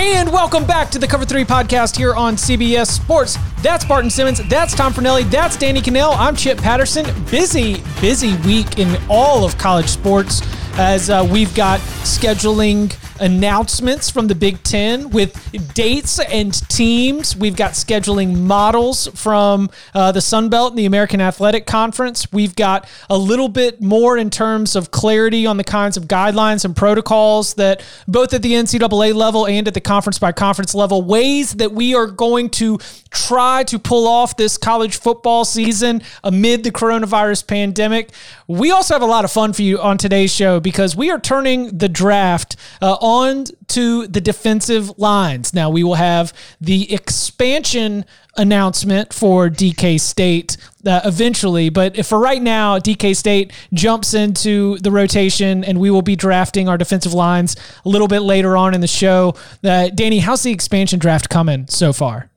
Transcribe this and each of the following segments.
And welcome back to the Cover 3 podcast here on CBS Sports. That's Barton Simmons. That's Tom Fornelli. That's Danny Kanell. I'm Chip Patterson. Busy, busy week in all of college sports as uh, we've got scheduling announcements from the Big Ten with dates and teams. We've got scheduling models from uh, the Sun Belt and the American Athletic Conference. We've got a little bit more in terms of clarity on the kinds of guidelines and protocols that both at the NCAA level and at the conference by conference level, ways that we are going to try to pull off this college football season amid the coronavirus pandemic. We also have a lot of fun for you on today's show because we are turning the draft uh, on to the defensive lines. Now, we will have the expansion announcement for DK State uh, eventually, but for right now, DK State jumps into the rotation and we will be drafting our defensive lines a little bit later on in the show. Uh, Danny, how's the expansion draft coming so far?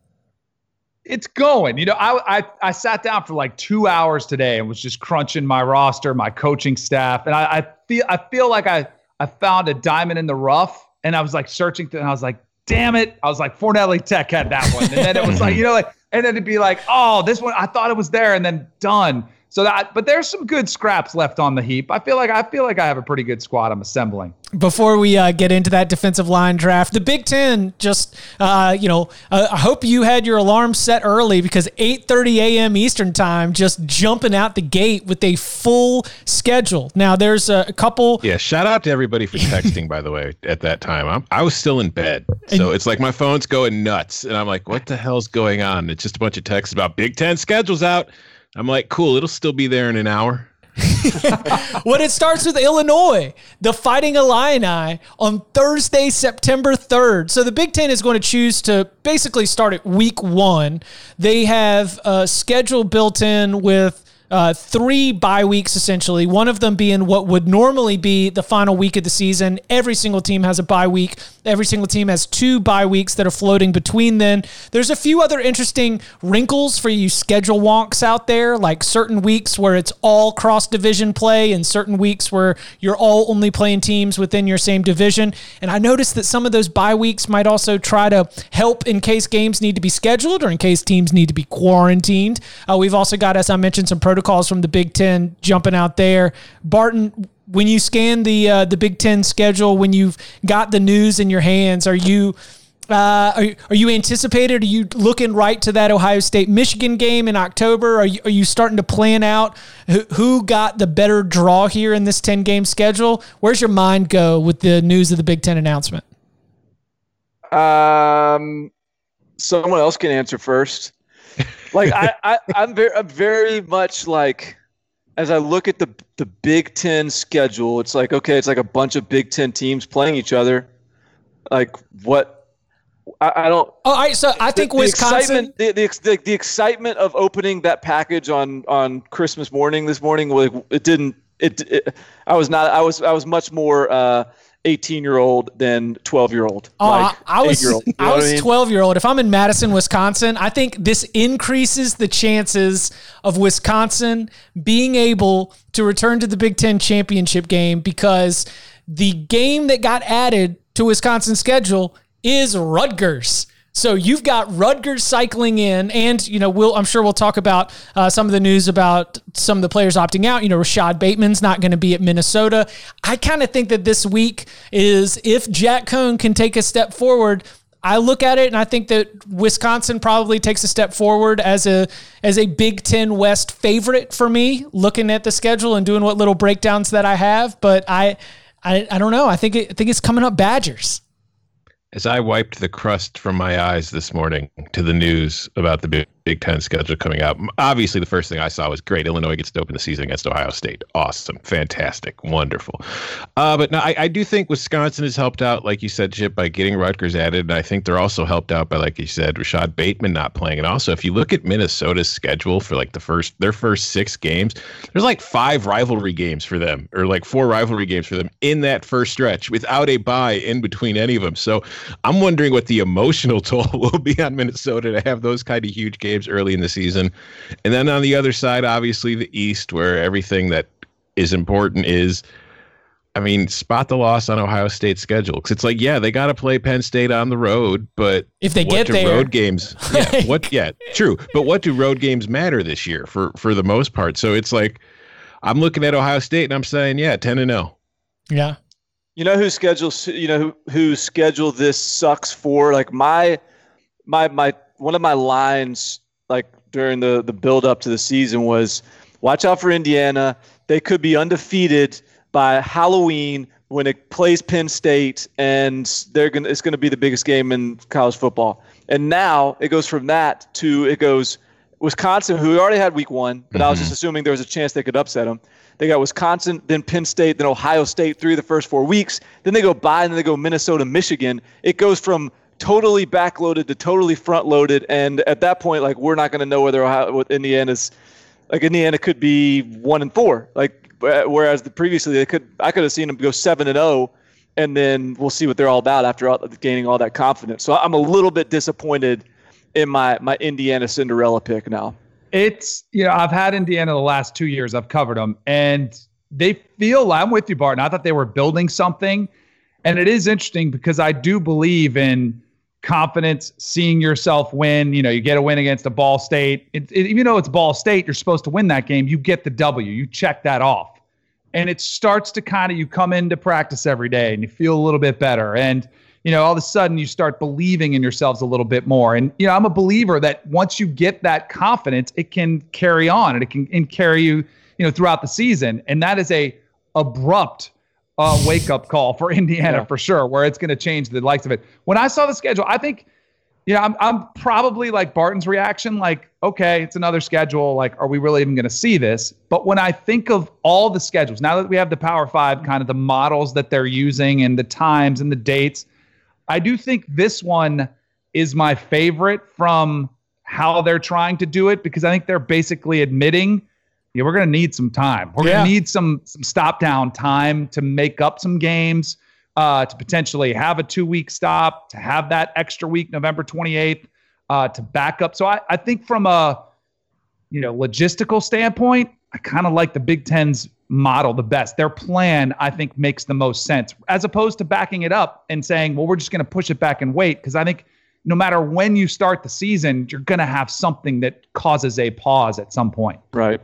it's going. You know, I, I I sat down for like two hours today and was just crunching my roster, my coaching staff, and I, I feel I feel like I I found a diamond in the rough, and I was like searching through, and I was like, damn it, I was like Fornelli Tech had that one, and then it was like you know like, and then it'd be like, oh, this one I thought it was there, and then done. So that, but there's some good scraps left on the heap. I feel like I feel like I have a pretty good squad I'm assembling. Before we uh, get into that defensive line draft, the Big Ten just, uh, you know, uh, I hope you had your alarm set early because 8:30 a.m. Eastern time, just jumping out the gate with a full schedule. Now there's a couple. Yeah, shout out to everybody for texting. by the way, at that time, I'm, I was still in bed, so and, it's like my phone's going nuts, and I'm like, what the hell's going on? It's just a bunch of texts about Big Ten schedules out. I'm like, cool, it'll still be there in an hour. when it starts with Illinois, the Fighting Illini on Thursday, September 3rd. So the Big Ten is going to choose to basically start at week one. They have a schedule built in with uh, three bye weeks essentially. One of them being what would normally be the final week of the season. Every single team has a bye week. Every single team has two bye weeks that are floating between then. There's a few other interesting wrinkles for you schedule wonks out there, like certain weeks where it's all cross division play and certain weeks where you're all only playing teams within your same division. And I noticed that some of those bye weeks might also try to help in case games need to be scheduled or in case teams need to be quarantined. Uh, we've also got, as I mentioned, some protocols protocols from the Big Ten jumping out there. Barton, when you scan the uh, the Big Ten schedule, when you've got the news in your hands, are you uh, are, are you anticipated? Are you looking right to that Ohio State Michigan game in October? Are you, are you starting to plan out who, who got the better draw here in this 10 game schedule? Where's your mind go with the news of the Big Ten announcement? Um, someone else can answer first like I, I I'm very I'm very much like as I look at the the Big Ten schedule, it's like okay, it's like a bunch of Big Ten teams playing each other. Like what? I, I don't. Oh, I so I think the, Wisconsin. The excitement, the, the, the, excitement of opening that package on on Christmas morning this morning, like it didn't. It, it I was not. I was I was much more. Uh, 18 year old than 12 year old. Oh, like I was, you know I was 12 year old. If I'm in Madison, Wisconsin, I think this increases the chances of Wisconsin being able to return to the Big Ten championship game because the game that got added to Wisconsin's schedule is Rutgers. So you've got Rutgers cycling in, and you know we'll I'm sure we'll talk about uh, some of the news about some of the players opting out. You know, Rashod Bateman's not going to be at Minnesota. I kind of think that this week is if Jack Coan can take a step forward. I look at it and I think that Wisconsin probably takes a step forward as a as a Big Ten West favorite for me. Looking at the schedule and doing what little breakdowns that I have, but I I, I don't know. I think it, I think it's coming up Badgers. As I wiped the crust from my eyes this morning to the news about the Big Ten schedule coming out. Obviously, the first thing I saw was great. Illinois gets to open the season against Ohio State. Awesome, fantastic, wonderful. Uh, but no, I, I, do think Wisconsin has helped out, like you said, Chip, by getting Rutgers added. And I think they're also helped out by, like you said, Rashod Bateman not playing. And also, if you look at Minnesota's schedule for like the first their first six games, there's like five rivalry games for them, or like four rivalry games for them in that first stretch without a bye in between any of them. So I'm wondering what the emotional toll will be on Minnesota to have those kind of huge games games early in the season. And then on the other side, obviously the East, where everything that is important is, I mean, spot the loss on Ohio State's schedule. Because it's like, yeah, they got to play Penn State on the road, but if they get there, road games, yeah, what, yeah, true. But what do road games matter this year for for the most part? So it's like, I'm looking at Ohio State and I'm saying, yeah, ten and zero. Oh. Yeah. You know who schedules? You know who, who schedule this sucks for? Like my my my one of my lines like during the the build up to the season was watch out for Indiana. They could be undefeated by Halloween when it plays Penn State, and they're gonna it's gonna be the biggest game in college football. And now it goes from that to it goes Wisconsin, who already had week one, but mm-hmm. I was just mm-hmm. assuming there was a chance they could upset them. They got Wisconsin, then Penn State, then Ohio State through the first four weeks. Then they go by, and then they go Minnesota, Michigan. It goes from totally backloaded to totally front loaded. And at that point, like we're not going to know whether Ohio, what Indiana's like Indiana could be one and four. Like whereas the previously they could I could have seen them go seven and zero, oh, and then we'll see what they're all about after all, gaining all that confidence. So I'm a little bit disappointed in my my Indiana Cinderella pick now. It's you know I've had Indiana the last two years. I've covered them, and they feel I'm with you, Barton. I thought they were building something, and it is interesting because I do believe in confidence, seeing yourself win. You know, you get a win against a Ball State. It, it, even though it's Ball State, you're supposed to win that game. You get the W. You check that off. And it starts to kind of, you come into practice every day and you feel a little bit better. And, you know, all of a sudden you start believing in yourselves a little bit more. And, you know, I'm a believer that once you get that confidence, it can carry on and it can and carry you, you know, throughout the season. And that is a abrupt uh, wake up call for Indiana yeah. for sure, where it's going to change the likes of it. When I saw the schedule, I think, you know, I'm, I'm probably like Barton's reaction, like, okay, it's another schedule. Like, are we really even going to see this? But when I think of all the schedules, now that we have the Power Five, kind of the models that they're using and the times and the dates, I do think this one is my favorite from how they're trying to do it because I think they're basically admitting yeah, we're going to need some time. We're yeah. going to need some some stop down time to make up some games, uh, to potentially have a two week stop, to have that extra week, November 28th, uh, to back up. So I, I think from a you know logistical standpoint, I kind of like the Big Ten's model the best. Their plan, I think, makes the most sense, as opposed to backing it up and saying, well, we're just going to push it back and wait. Because I think no matter when you start the season, you're going to have something that causes a pause at some point. Right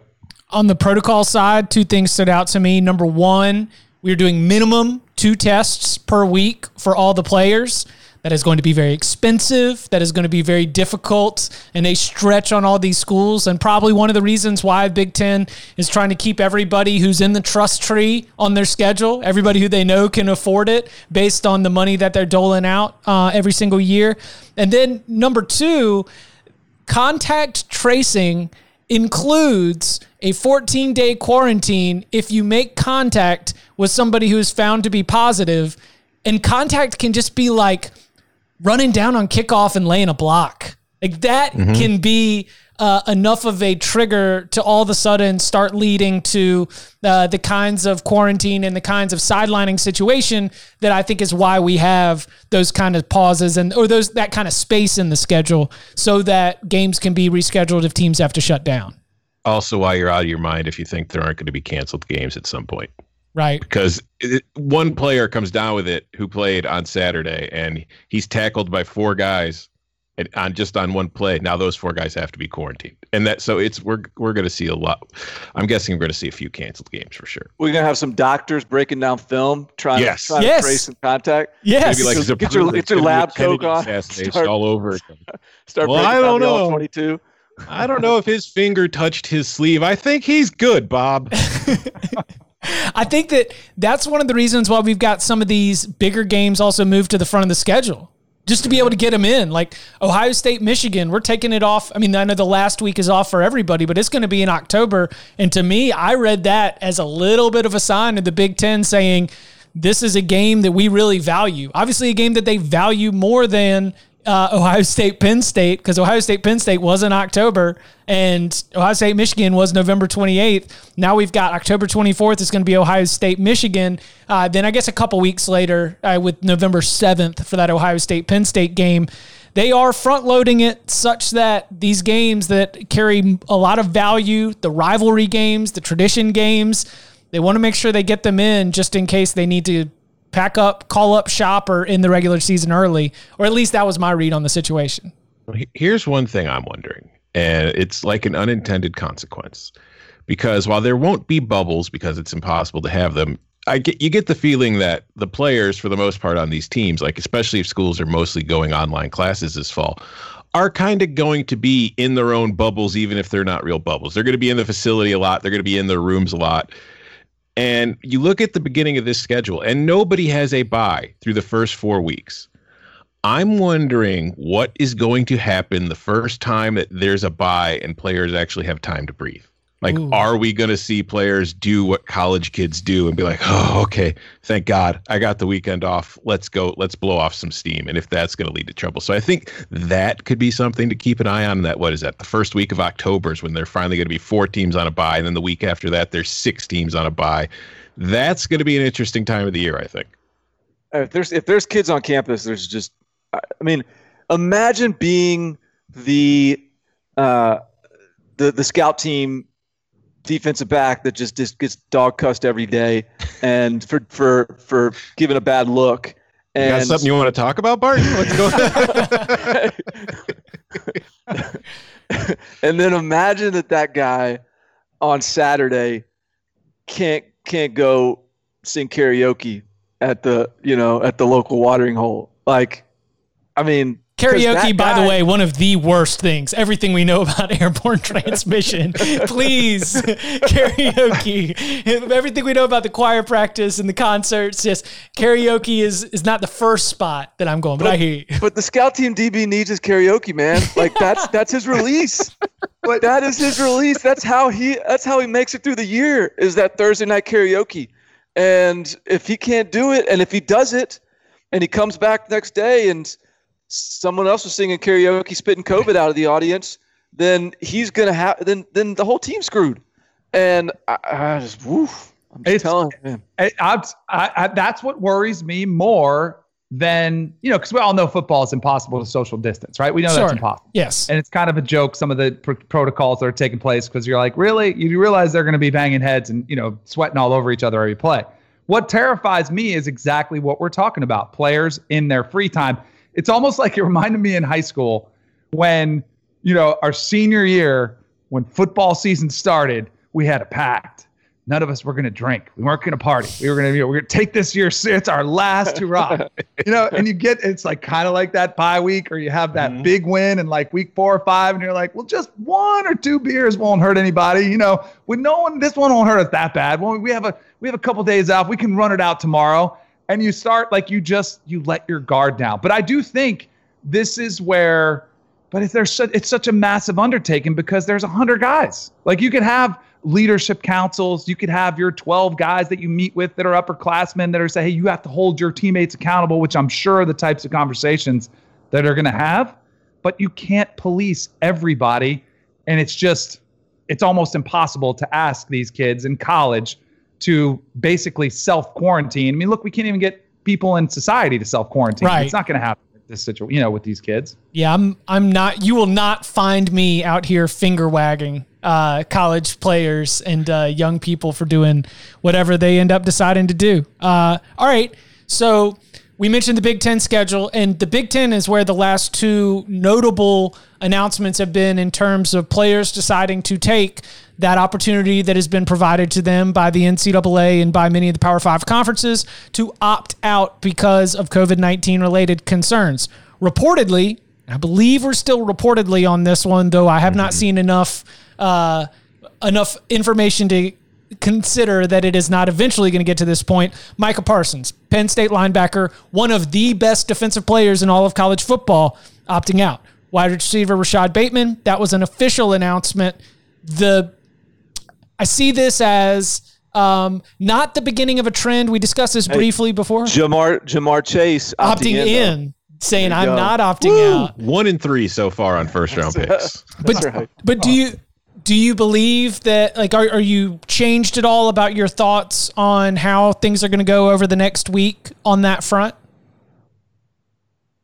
on the protocol side, two things stood out to me. Number one, we are doing minimum two tests per week for all the players. That is going to be very expensive. That is going to be very difficult and a stretch on all these schools. And probably one of the reasons why Big Ten is trying to keep everybody who's in the trust tree on their schedule, everybody who they know can afford it based on the money that they're doling out uh, every single year. And then number two, contact tracing includes a 14 day quarantine if you make contact with somebody who is found to be positive, and contact can just be like running down on kickoff and laying a block. Like that mm-hmm. can be uh, enough of a trigger to all of a sudden start leading to uh, the kinds of quarantine and the kinds of sidelining situation that I think is why we have those kind of pauses and or those that kind of space in the schedule so that games can be rescheduled if teams have to shut down. Also, why you're out of your mind if you think there aren't going to be canceled games at some point. Right. Because it, one player comes down with it who played on Saturday and he's tackled by four guys and on just on one play. Now those four guys have to be quarantined, and that so it's we're we're going to see a lot. I'm guessing we're going to see a few canceled games for sure. We're going to have some doctors breaking down film, trying yes. to, trying yes. to trace some contact. Yes, Maybe like get your get your lab coat on. Start, all over. Start well, I don't know. Twenty two. I don't know if his finger touched his sleeve. I think he's good, Bob. I think that that's one of the reasons why we've got some of these bigger games also moved to the front of the schedule just to be able to get them in. Like Ohio State, Michigan, we're taking it off. I mean, I know the last week is off for everybody, but it's going to be in October. And to me, I read that as a little bit of a sign of the Big Ten saying, this is a game that we really value. Obviously, a game that they value more than uh, Ohio State, Penn State, because Ohio State, Penn State was in October, and Ohio State, Michigan was November 28th. Now we've got October 24th. It's going to be Ohio State, Michigan. Uh, then I guess a couple weeks later, uh, with November 7th for that Ohio State, Penn State game. They are front loading it such that these games that carry a lot of value, the rivalry games, the tradition games, they want to make sure they get them in just in case they need to pack up, call up shop or in the regular season early, or at least that was my read on the situation. Here's one thing I'm wondering, and it's like an unintended consequence. Because while there won't be bubbles because it's impossible to have them, I get you get the feeling that the players, for the most part, on these teams, like especially if schools are mostly going online classes this fall, are kind of going to be in their own bubbles, even if they're not real bubbles. They're going to be in the facility a lot. They're going to be in their rooms a lot. And you look at the beginning of this schedule, and nobody has a bye through the first four weeks. I'm wondering what is going to happen the first time that there's a bye and players actually have time to breathe. Like, Ooh. are we going to see players do what college kids do and be like, oh, okay, thank God I got the weekend off. Let's go, let's blow off some steam. And if that's going to lead to trouble. So I think that could be something to keep an eye on. That, what is that? The first week of October is when they're finally going to be four teams on a bye. And then the week after that, there's six teams on a bye. That's going to be an interesting time of the year, I think. If there's, if there's kids on campus, there's just, I mean, imagine being the, uh, the, the scout team defensive back that just, just gets dog cussed every day and for for for giving a bad look. And you got something you want to talk about, Barton? Let's go. and then imagine that that guy on Saturday can't can't go sing karaoke at the you know at the local watering hole. Like, I mean, Karaoke, by guy, the way, one of the worst things. Everything we know about airborne transmission. Please, karaoke. Everything we know about the choir practice and the concerts. Yes, karaoke is is not the first spot that I'm going, but, but I hear you. But the scout team DB needs his karaoke, man. Like that's that's his release. But that is his release. That's how he that's how he makes it through the year. Is that Thursday night karaoke? And if he can't do it, and if he does it, and he comes back next day and someone else was singing karaoke, spitting COVID out of the audience, then he's gonna have then then the whole team's screwed. And I, I just woof. I'm just it's, telling you, I, I, that's what worries me more than you know because we all know football is impossible to social distance, right? We know sure. that's impossible. Yes, and it's kind of a joke some of the pr- protocols that are taking place because you're like, really, you realize they're going to be banging heads and you know sweating all over each other every play. What terrifies me is exactly what we're talking about: players in their free time it's almost like it reminded me in high school when, you know, our senior year, when football season started, we had a pact. None of us were going to drink. We weren't going to party. We were going to, you know, we're going to take this year. It's our last hurrah. you know, and you get, it's like kind of like that bye week, or you have that mm-hmm. big win and like week four or five, and you're like, well, just one or two beers won't hurt anybody. You know, with no one, this one won't hurt us that bad. Well, we have a, we have a couple days off. We can run it out tomorrow and you start like you just you let your guard down. But I do think this is where, but if there's such, it's such a massive undertaking because there's a hundred guys. Like you could have leadership councils, you could have your 12 guys that you meet with that are upperclassmen that are say, hey, you have to hold your teammates accountable, which I'm sure are the types of conversations that are going to have. But you can't police everybody, and it's just it's almost impossible to ask these kids in college to basically self quarantine. I mean, look, we can't even get people in society to self quarantine. Right. It's not going to happen this situation, you know, with these kids. Yeah, I'm I'm not you will not find me out here finger wagging uh, college players and uh, young people for doing whatever they end up deciding to do. Uh, all right. So we mentioned the Big Ten schedule, and the Big Ten is where the last two notable announcements have been in terms of players deciding to take that opportunity that has been provided to them by the NCAA and by many of the Power Five conferences to opt out because of COVID 19 related concerns. Reportedly, I believe we're still reportedly on this one, though I have not mm-hmm. seen enough uh, enough information to consider that it is not eventually going to get to this point. Micah Parsons, Penn State linebacker, one of the best defensive players in all of college football, opting out. Wide receiver Rashod Bateman, that was an official announcement. The I see this as um, not the beginning of a trend. We discussed this briefly before. Jamar Ja'Marr Chase opting, opting in, in. saying I'm go. not opting out. One in three so far on first round picks. But right. but do you do you believe that like are, are you changed at all about your thoughts on how things are going to go over the next week on that front?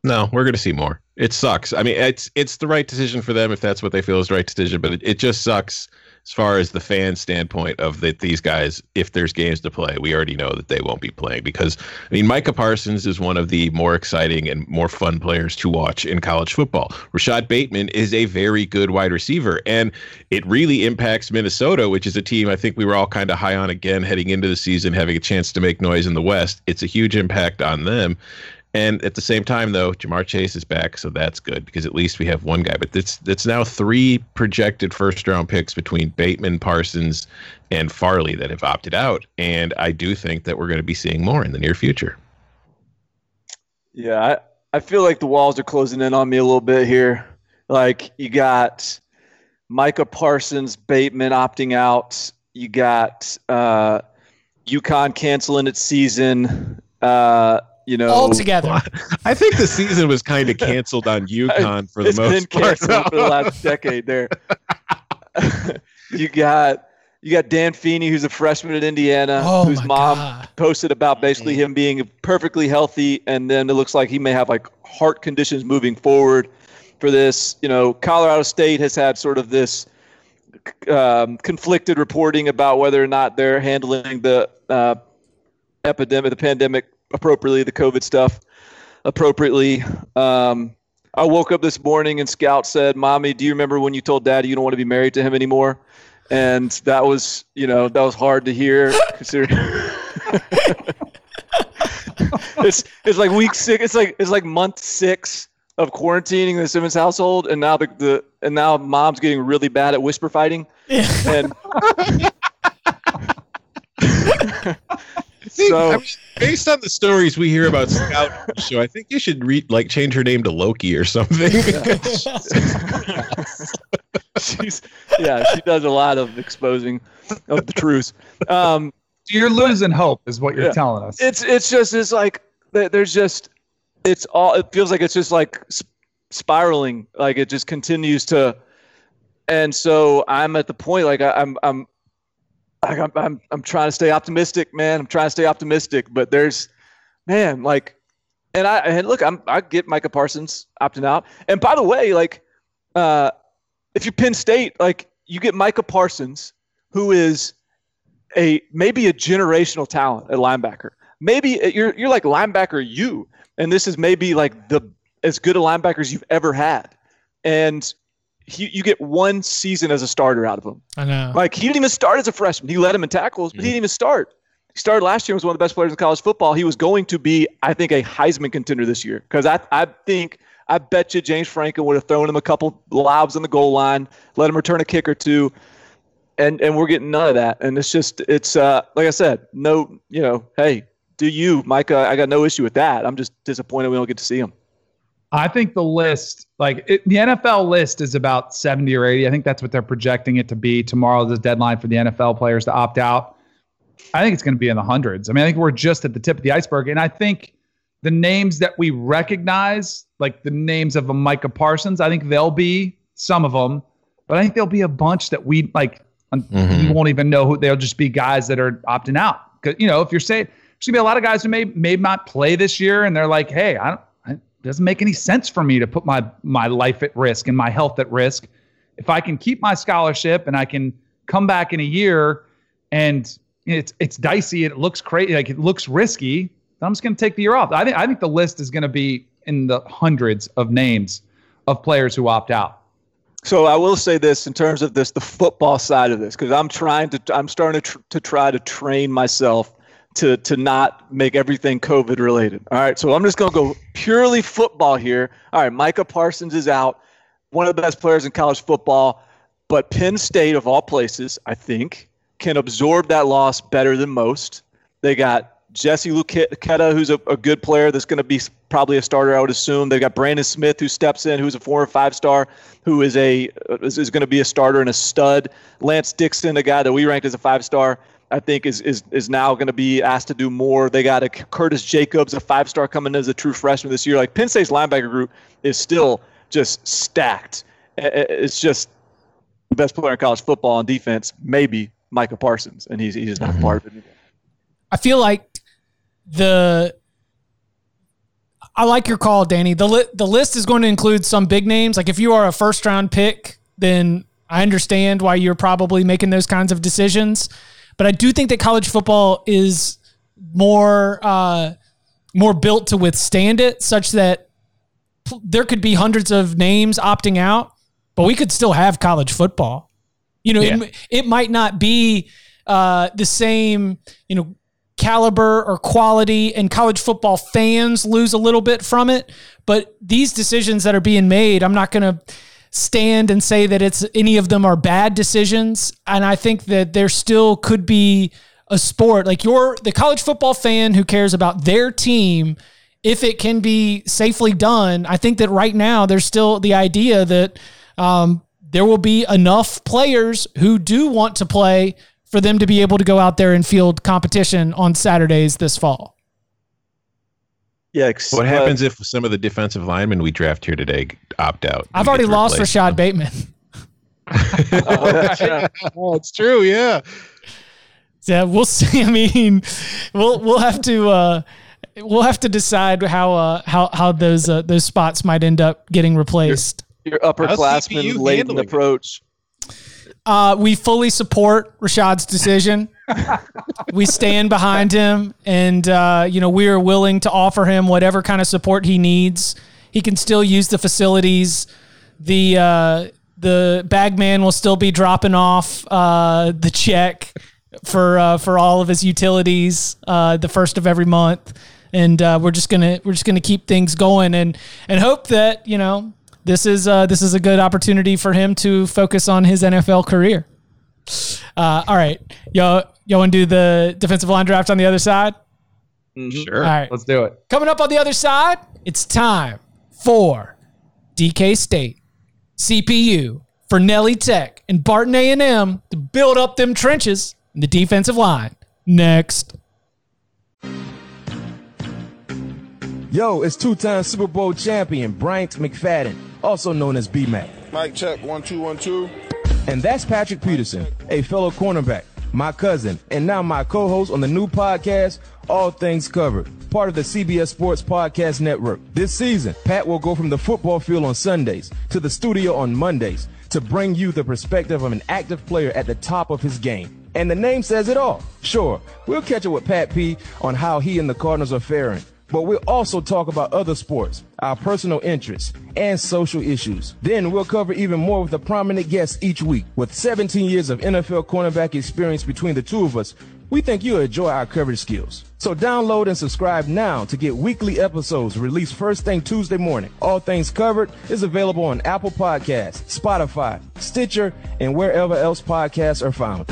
No, we're going to see more. It sucks. I mean, it's it's the right decision for them if that's what they feel is the right decision, but it, it just sucks as far as the fan standpoint of that these guys, if there's games to play, we already know that they won't be playing because I mean Micah Parsons is one of the more exciting and more fun players to watch in college football. Rashod Bateman is a very good wide receiver, and it really impacts Minnesota, which is a team I think we were all kind of high on again heading into the season, having a chance to make noise in the West. It's a huge impact on them. And at the same time, though, Ja'Marr Chase is back, so that's good because at least we have one guy. But it's it's now three projected first round picks between Bateman, Parsons, and Farley that have opted out, and I do think that we're going to be seeing more in the near future. Yeah, I, I feel like the walls are closing in on me a little bit here. Like you got Micah Parsons, Bateman opting out. You got uh, UConn canceling its season. Uh, you know, All together. I think the season was kind of canceled on UConn for the it's been most part. canceled for the last decade. There, you got you got Dan Feeney, who's a freshman at Indiana, Oh whose mom God. posted about basically him being perfectly healthy, and then it looks like he may have like heart conditions moving forward for this. You know, Colorado State has had sort of this um, conflicted reporting about whether or not they're handling the uh, epidemic, the pandemic appropriately, the COVID stuff appropriately. Um, I woke up this morning and Scout said, "Mommy, do you remember when you told Daddy you don't want to be married to him anymore?" And that was, you know, that was hard to hear. Considering it's it's like week six. It's like it's like month six of quarantining in the Simmons household, and now the, the and now mom's getting really bad at whisper fighting. And I think, So- I mean, based on the stories we hear about Scout on the show, I think you should re- like change her name to Loki or something. she's yeah, she does a lot of exposing of the truth. Um, You're losing hope, is what you're Yeah. telling us. it's it's just it's like there's just it's all it feels like it's just like sp- spiraling like it just continues to and so i'm at the point like I, i'm i'm like I'm, I'm i'm trying to stay optimistic man. I'm trying to stay optimistic but there's man like and i and look i'm i get micah parsons opting out. And by the way like uh if you're penn state like you get micah parsons who is a maybe a generational talent at linebacker. Maybe you're you're like linebacker you, and this is maybe like the as good a linebackers you've ever had, and he, you get one season as a starter out of him. I know. Like he didn't even start as a freshman. He led him in tackles, but he didn't even start. He started last year. Was one of the best players in college football. He was going to be, I think, a Heisman contender this year because I I think I bet you James Franklin would have thrown him a couple lobs on the goal line, let him return a kick or two, and and we're getting none of that. And it's just it's uh like I said, no, you know, hey, do you, Micah? I got no issue with that. I'm just disappointed we don't get to see him. I think the list, like it, the NFL list, is about 70 or 80. I think that's what they're projecting it to be. Tomorrow, is the deadline for the NFL players to opt out. I think it's going to be in the hundreds. I mean, I think we're just at the tip of the iceberg. And I think the names that we recognize, like the names of a Micah Parsons, I think they'll be some of them, but I think there'll be a bunch that we like. Mhm. You won't even know who they'll just be guys that are opting out. Because you know, if you're saying there's gonna be a lot of guys who may may not play this year, and they're like, hey, I don't. It doesn't make any sense for me to put my my life at risk and my health at risk. If I can keep my scholarship and I can come back in a year, and it's it's dicey, it looks crazy, like it looks risky. I'm just going to take the year off. I think I think the list is going to be in the hundreds of names of players who opt out. So I will say this in terms of this, the football side of this, because I'm trying to, I'm starting to, tr- to try to train myself to to not make everything COVID related. All right, so I'm just going to go purely football here. All right, Micah Parsons is out, one of the best players in college football, but Penn State of all places, I think, can absorb that loss better than most. They got Jesse Luketa, who's a, a good player that's going to be probably a starter, I would assume. They've got Brandon Smith, who steps in, who's a four or five star, who is a is, is going to be a starter and a stud. Lance Dixon, a guy that we ranked as a five star, I think is is is now going to be asked to do more. They got a Curtis Jacobs, a five star, coming in as a true freshman this year. Like Penn State's linebacker group is still just stacked. It's just the best player in college football on defense, maybe Micah Parsons, and he's he's not mm-hmm. part of it. I feel like the I like your call, Danny. The li- the list is going to include some big names. Like if you are a first round pick, then I understand why you're probably making those kinds of decisions. But I do think that college football is more uh, more built to withstand it, such that p- there could be hundreds of names opting out, but we could still have college football. You know, yeah. it, it might not be uh, the same. You know caliber or quality and college football fans lose a little bit from it. But these decisions that are being made, I'm not going to stand and say that it's any of them are bad decisions. And I think that there still could be a sport like you're the college football fan who cares about their team. If it can be safely done, I think that right now there's still the idea that um, there will be enough players who do want to play for them to be able to go out there and field competition on Saturdays this fall. Yeah. What happens if some of the defensive linemen we draft here today opt out? I've already lost Rashod them? Bateman. oh, it's true. Yeah. Yeah, we'll see. I mean, we'll we'll have to uh, we'll have to decide how uh, how how those uh, those spots might end up getting replaced. Your, your upperclassman laden approach. Uh, we fully support Rashod's decision. We stand behind him, and uh, you know we are willing to offer him whatever kind of support he needs. He can still use the facilities. The uh, the bagman will still be dropping off uh, the check for uh, for all of his utilities uh, the first of every month, and uh, we're just gonna we're just gonna keep things going and and hope that you know this is this is a good opportunity for him to focus on his NFL career. Uh, all right, yo, yo, and do the defensive line draft on the other side. Mm-hmm. Sure. All right, let's do it. Coming up on the other side, it's time for DK State, CPU, Fornelli Tech, and Barton A and M to build up them trenches in the defensive line. Next. Yo, it's two-time Super Bowl champion Bryant McFadden also known as B-Mac. Mike check, one, two, one, two. And that's Patrick Peterson, a fellow cornerback, my cousin, and now my co-host on the new podcast, All Things Covered, part of the CBS Sports Podcast Network. This season, Pat will go from the football field on Sundays to the studio on Mondays to bring you the perspective of an active player at the top of his game. And the name says it all. Sure, we'll catch up with Pat P on how he and the Cardinals are faring but we'll also talk about other sports, our personal interests, and social issues. Then we'll cover even more with a prominent guest each week. With 17 years of NFL cornerback experience between the two of us, we think you'll enjoy our coverage skills. So download and subscribe now to get weekly episodes released first thing Tuesday morning. All Things Covered is available on Apple Podcasts, Spotify, Stitcher, and wherever else podcasts are found.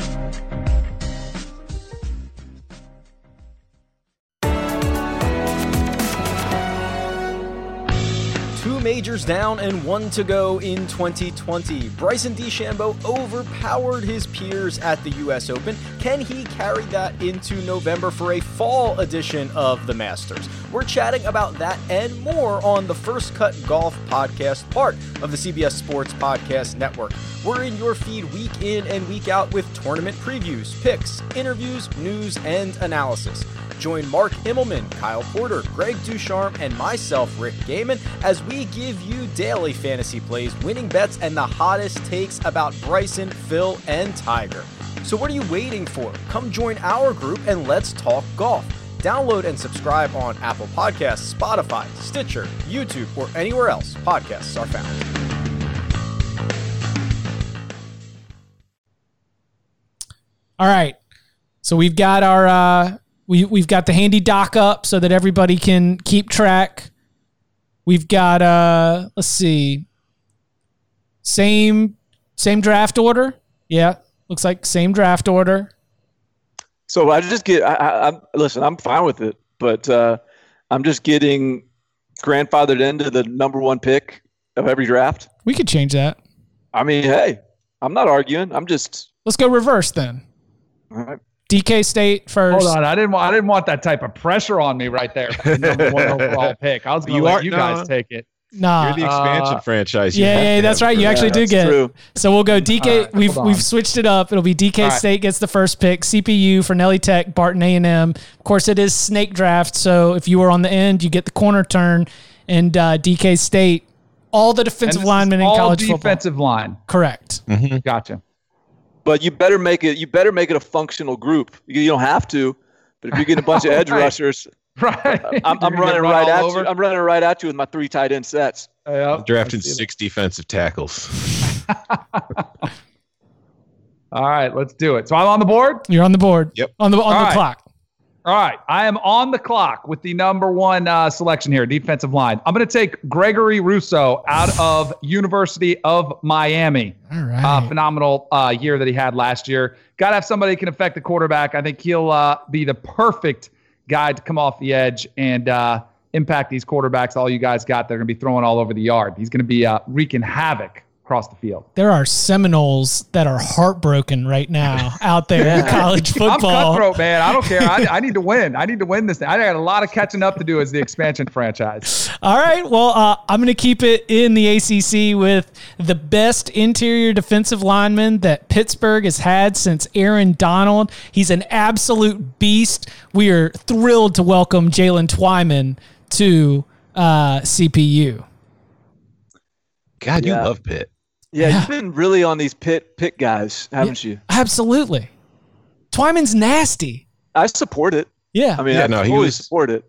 Majors down and one to go in 2020. Bryson DeChambeau overpowered his peers at the US Open. Can he carry that into November for a fall edition of the Masters? We're chatting about that and more on the First Cut Golf podcast, part of the CBS Sports Podcast Network. We're in your feed week in and week out with tournament previews, picks, interviews, news, and analysis. Join Mark Immelman, Kyle Porter, Greg Ducharme, and myself, Rick Gehman, as we give you daily fantasy plays, winning bets, and the hottest takes about Bryson, Phil, and Tiger. So what are you waiting for? Come join our group and let's talk golf. Download and subscribe on Apple Podcasts, Spotify, Stitcher, YouTube, or anywhere else podcasts are found. All right. So we've got our uh, we we've got the handy doc up so that everybody can keep track. We've got uh let's see. Same same draft order. Yeah, looks like same draft order. So I just get. I, I, I'm listen. I'm fine with it, but uh, I'm just getting grandfathered into the number one pick of every draft. We could change that. I mean, hey, I'm not arguing. I'm just. Let's go reverse then. All right. DK State first. Hold on, I didn't want I didn't want that type of pressure on me right there. Number one overall pick. I was going to You let are- you no. guys take it. Nah. You're the expansion Uh, franchise. You yeah, yeah, that's right. You for- actually do that's get true. it. So we'll go DK. All right, we've hold we've switched it up. It'll be DK All right. State gets the first pick. CPU Fornelli Tech, Barton A and M. Of course, it is snake draft. So if you were on the end, you get the corner turn, and uh, DK State, all the defensive this is linemen in all college football. defensive line. Correct. Gotcha. But you better make it. You better make it a functional group. You, you don't have to, but if you get a bunch of edge Right. rushers, Right. I'm, I'm running run right at over? you. I'm running right at you with my three tight end sets. Yep, Drafting I see that. six defensive tackles. All right, let's do it. So I'm on the board. You're on the board. Yep. On the on All the right. clock. All right, I am on the clock with the number one uh, selection here, defensive line. I'm going to take Gregory Rousseau out of University of Miami. All right. Uh, phenomenal uh, year that he had last year. Got to have somebody who can affect the quarterback. I think he'll uh, be the perfect guy to come off the edge and uh, impact these quarterbacks. All you guys got, they're going to be throwing all over the yard. He's going to be uh, wreaking havoc across the field. there are Seminoles that are heartbroken right now out there in college I'm cutthroat, man. I don't care. I, I need to win. I need to win this thing. I got a lot of catching up to do as the expansion franchise. All right. Well, uh, I'm going to keep it in the ACC with the best interior defensive lineman that Pittsburgh has had since Aaron Donald. He's an absolute beast. We are thrilled to welcome Jaylen Twyman to uh, CPU. God, you love Pitt. Yeah, Yeah. you've been really on these pit pit guys, haven't you? Absolutely. Twyman's nasty. I support it. Yeah. I mean, Yeah, I no, he totally was- support it.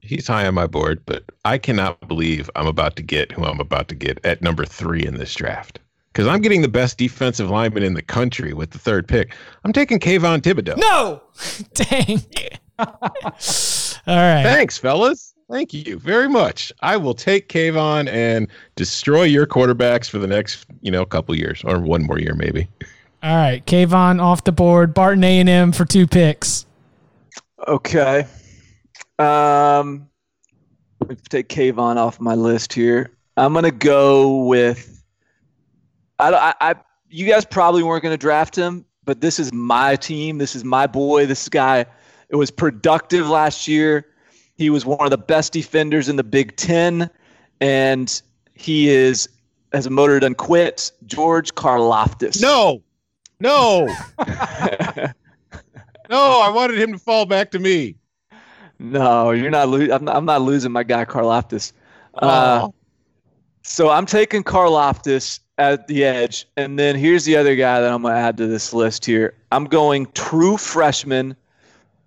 He's high on my board, but I cannot believe I'm about to get who I'm about to get at number three in this draft. Because I'm getting the best defensive lineman in the country with the third pick. I'm taking Kayvon Thibodeaux. no. Dang. All right. Thanks, fellas. Thank you very much. I will take Kayvon and destroy your quarterbacks for the next, you know, couple years or one more year maybe. All right. Kayvon off the board. Barton A&M for two picks. Okay. Um, let me take Kayvon off my list here. I'm gonna go with. I, I, I you guys probably weren't gonna draft him, but this is my team. This is my boy. This guy. It was productive last year. He was one of the best defenders in the Big Ten, and he is as a motor done quit. George Karlaftis. No. No. no, I wanted him to fall back to me. No, you're not. Lo- I'm, not I'm not losing my guy Karlaftis. Uh, so I'm taking Karlaftis at the edge, and then here's the other guy that I'm going to add to this list here. I'm going true freshman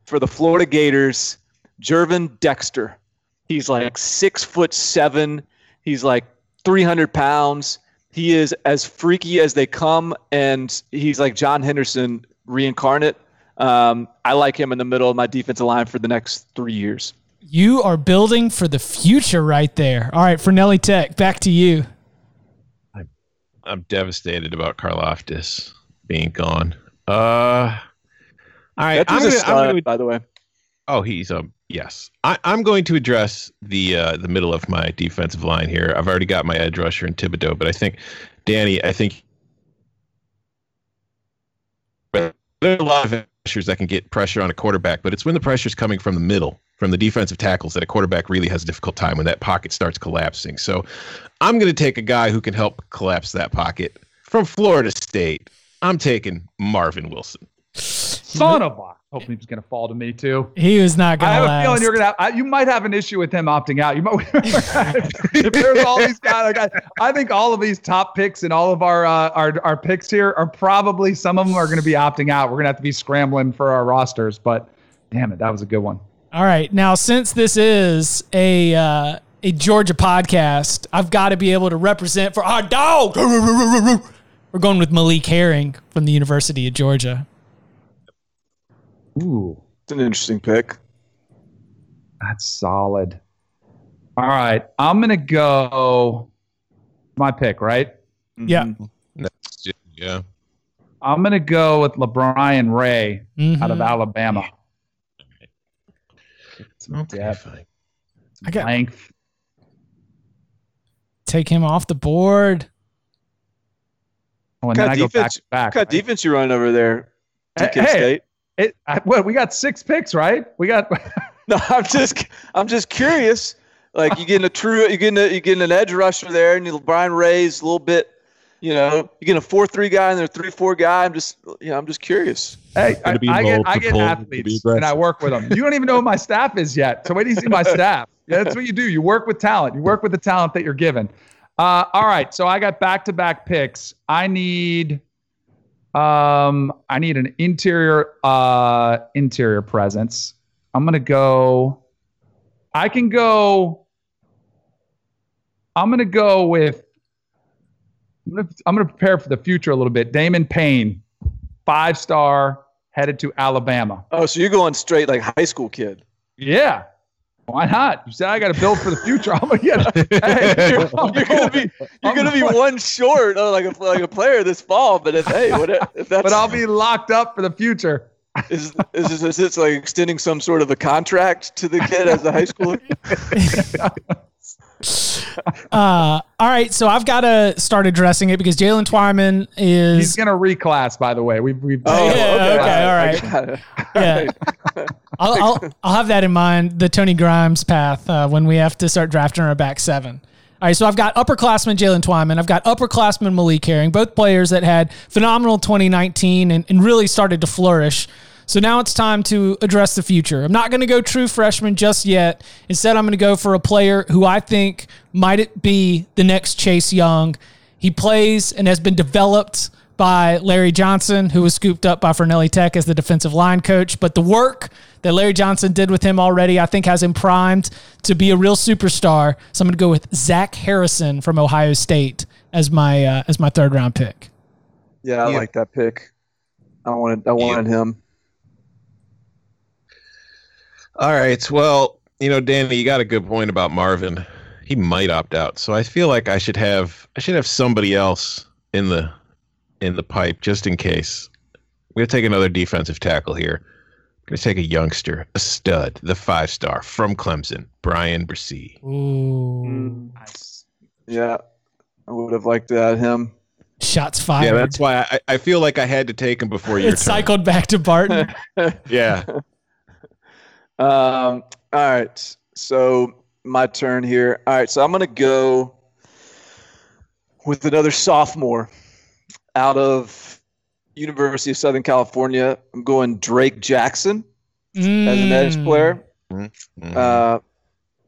for the Florida Gators, Gervon Dexter. He's like six foot seven. He's like 300 pounds. He is as freaky as they come, and he's like John Henderson reincarnate. Um, I like him in the middle of my defensive line for the next three years. You are building for the future right there. All right, Fornelli Tech, back to you. I'm I'm devastated about Karlaftis being gone. Uh all right. That I'm dude's a gonna, I'm gonna- by the way. Oh, he's um yes. I, I'm going to address the uh, the middle of my defensive line here. I've already got my edge rusher in Thibodeaux, but I think Danny, I think there are a lot of rushers that can get pressure on a quarterback, but it's when the pressure's coming from the middle, from the defensive tackles, that a quarterback really has a difficult time when that pocket starts collapsing. So I'm going to take a guy who can help collapse that pocket from Florida State. I'm taking Marvin Wilson. Son of a. Hoping he was going to fall to me too. He was not going to. I have to a feeling you're gonna. Have, I, you might have an issue with him opting out. You might. if there's all these guys, like I, I think all of these top picks and all of our uh, our our picks here are probably some of them are going to be opting out. We're gonna have to be scrambling for our rosters. But damn it, that was a good one. All right, now since this is a uh, a Georgia podcast, I've got to be able to represent for our dog. We're going with Malik Herring from the University of Georgia. Ooh, It's an interesting pick. that's solid. All right, I'm gonna go. My pick, right? Yeah. Yeah. I'm gonna go with LaBryan Ray Mhm. out of Alabama. Some Okay, depth, fine. some I got- length. Take him off the board. Oh, and What then kind I of go back defense, to back. what right? defense you running over there, Hey, DK hey, State? It, I, well, we got six picks, right? We got. No, I'm just I'm just curious. Like you getting a true you getting a, you getting an edge rusher there, and you Brian Ray's a little bit, you know, you getting a four three guy and a three four guy. I'm just you know I'm just curious. Hey, I, Gonna I get, I get athletes and I work with them. You don't even know who my staff is yet. So wait till you see my staff. Yeah, that's what you do. You work with talent. You work with the talent that you're given. Uh, all right. So I got back to back picks. I need um I need an interior uh interior presence. I'm gonna go. I can go. I'm gonna go with. I'm gonna, I'm gonna prepare for the future a little bit. Damon Payne, five star, headed to Alabama. Oh, so you're going straight like high school kid. Yeah. Why not? You said I got to build for the future. I'm gonna get. Hey, You're, you're gonna be you're I'm gonna be one short of like a like a player this fall. But if hey, what if that's but I'll be locked up for the future. is is this, is this like extending some sort of a contract to the kid as a high schooler? Uh, all right, so I've got to start addressing it because Jaylen Twyman is. He's gonna reclass, by the way. We've we've. Oh, yeah, okay, all I right. got it. yeah. I'll, I'll I'll have that in mind. The Tony Grimes path uh, when we have to start drafting our back seven. All right, so I've got upperclassman Jaylen Twyman. I've got upperclassman Malik Herring, both players that had phenomenal 2019 and, and really started to flourish. So now it's time to address the future. I'm not going to go true freshman just yet. Instead, I'm going to go for a player who I think might it be the next Chase Young. He plays and has been developed by Larry Johnson, who was scooped up by Fornelli Tech as the defensive line coach. But the work that Larry Johnson did with him already, I think, has him primed to be a real superstar. So I'm going to go with Zach Harrison from Ohio State as my uh, as my third round pick. Yeah, I Yeah. like that pick. I wanted I wanted him. All right. Well, you know, Danny, you got a good point about Marvin. He might opt out, so I feel like I should have I should have somebody else in the in the pipe just in case. We're gonna take another defensive tackle here. I'm gonna take a youngster, a stud, the five star from Clemson, Bryan Bresee. Ooh, Yeah, I would have liked to have him. shots fired. Yeah, that's why I, I feel like I had to take him before you. it turn. cycled back to Barton. Yeah. Um, all right, so my turn here. All right, so I'm gonna go with another sophomore out of University of Southern California. I'm going Drake Jackson as an edge Mm. player. Mhm. Uh,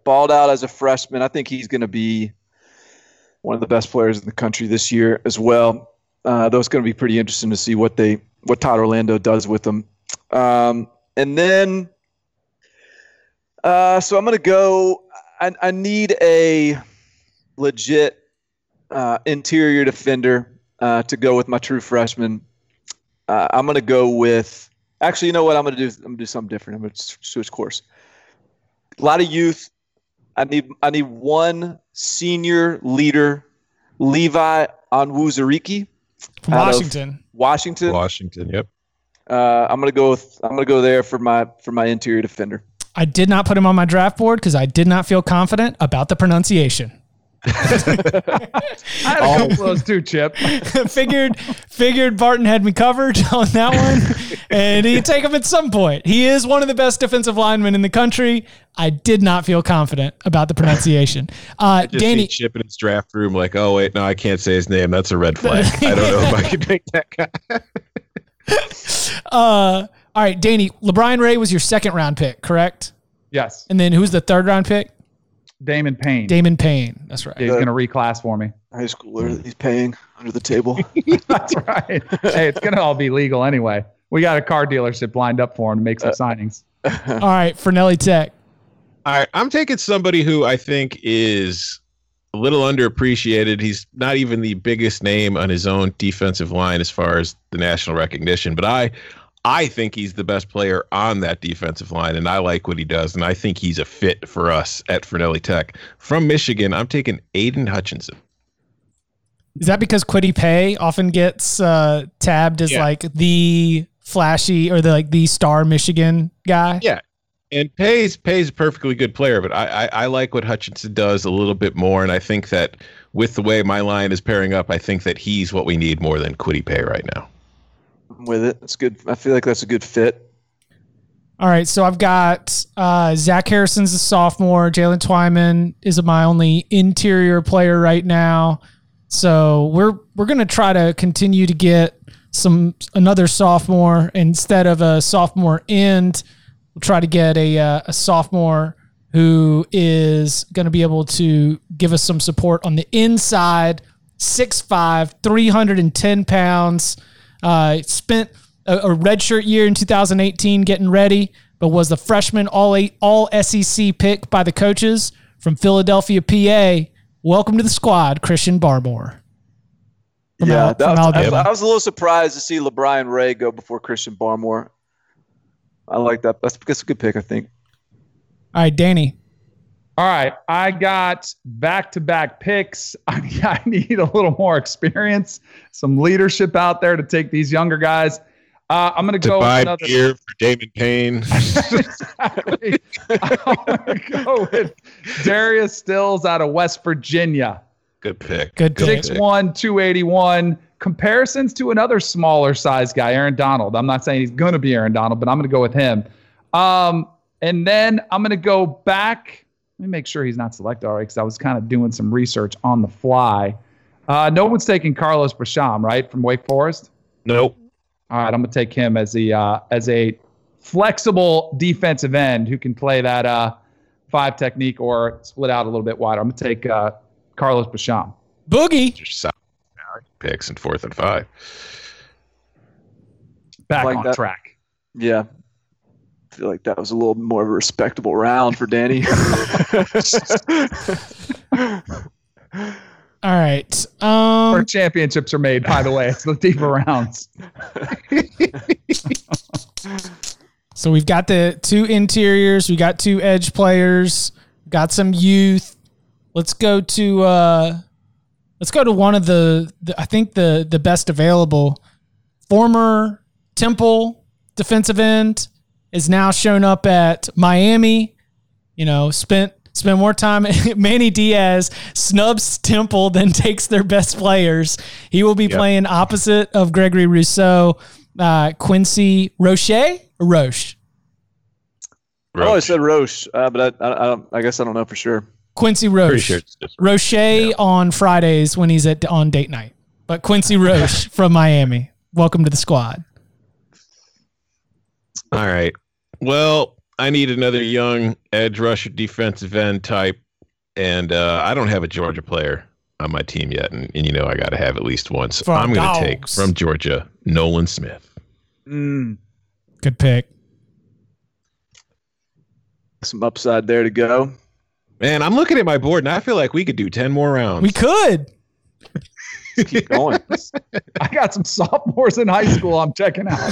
balled out as a freshman. I think he's going to be one of the best players in the country this year as well. Uh, though it's going to be pretty interesting to see what they what Todd Orlando does with them. Um, and then, uh, so I'm going to go. I, I need a legit uh, interior defender uh, to go with my true freshman. Uh, I'm going to go with. Actually, you know what? I'm going to do. I'm going to do something different. I'm going to switch course a lot of youth. I need I need one senior leader, Levi Onwuzurike, from Washington. Washington. Washington. Yep. Uh, I'm gonna go with I'm gonna go there for my for my interior defender. I did not put him on my draft board because I did not feel confident about the pronunciation. I had a couple of those too, Chip. figured figured Barton had me covered on that one, and he'd take him at some point. He is one of the best defensive linemen in the country. I did not feel confident about the pronunciation. Uh, Danny, Chip in his draft room, like, oh wait, no, I can't say his name. That's a red flag. I don't know if I can make that guy. uh, all right, Danny, LaBryan Ray was your second round pick, correct? Yes, And then who's the third round pick? Damon Payne. Damon Payne. That's right. Yeah, he's gonna reclass for me. High schooler, he's paying under the table. That's right. hey, it's gonna all be legal anyway. We got a car dealership lined up for him to make some uh, signings. All right, Fornelli Tech. All right, I'm taking somebody who I think is a little underappreciated. He's not even the biggest name on his own defensive line as far as the national recognition, but I I think he's the best player on that defensive line, and I like what he does, and I think he's a fit for us at Fornelli Tech. From Michigan, I'm taking Aidan Hutchinson. Is that because Kwity Paye often gets uh, tabbed as Yeah. like the flashy or the like the star Michigan guy? Yeah. And Paye's Paye's a perfectly good player, but I, I I like what Hutchinson does a little bit more, and I think that with the way my line is pairing up, I think that he's what we need more than Kwity Paye right now. With it. That's good. I feel like that's a good fit. All right, so I've got uh, Zach Harrison's a sophomore. Jaylen Twyman is my only interior player right now. So we're we're gonna try to continue to get some another sophomore instead of a sophomore end. We'll try to get a uh, a sophomore who is to be able to give us some support on the inside. 6'5", 310 pounds. Uh, spent a, a redshirt year in 2018 getting ready, but was the freshman all eight, all SEC pick by the coaches from Philadelphia, PA. Welcome to the squad, Christian Barmore. From yeah, was, I, I was a little surprised to see LaBryan Ray go before Christian Barmore. I like that. That's, that's a good pick, I think. All right, Danny. All right, I got back-to-back picks. I, I need a little more experience, some leadership out there to take these younger guys. Uh, I'm going to To go buy another. beer for Damon Payne. exactly. I'm going to go with Darius Stills out of West Virginia. Good pick. Good pick. 6'1", 281. Comparisons to another smaller size guy, Aaron Donald. I'm not saying he's going to be Aaron Donald, but I'm going to go with him. Um, and then I'm going to go back. Let me make sure he's not selected already because I was kind of doing some research on the fly. Uh, no one's taking Carlos Basham, right, from Wake Forest? Nope. All right, I'm going to take him as the uh, as a flexible defensive end who can play that uh, five technique or split out a little bit wider. I'm going to take uh, Carlos Basham. Boogie. Picks in fourth and five. Back Like on that. track. Yeah. I feel like that was a little more of a respectable round for Danny. All right. Where Um, championships are made, by the way. It's the deeper rounds. so we've got the two interiors. We got two edge players. Got some youth. Let's go to uh, let's go to one of the, the I think the the best available former Temple defensive end is now shown up at Miami. You know, spent spent more time. Manny Diaz snubs Temple than takes their best players. He will be Yep. playing opposite of Gregory Rousseau, uh, Quincy Roche or Roche. I always said Roche, uh, but I, I, I, don't, I guess I don't know for sure. Quincy Pretty Roche. sure it's just Roche on Fridays when he's at on date night. But Quincy Roche from Miami. Welcome to the squad. All right. Well, I need another young edge rusher defensive end type, and uh, I don't have a Georgia player on my team yet, and, and you know I got to have at least one. So From I'm going to take from Georgia Nolan Smith. Mm, Good pick. some upside there to go. Man, I'm looking at my board, and I feel like we could do ten more rounds. We could. Keep going. I got some sophomores in high school I'm checking out.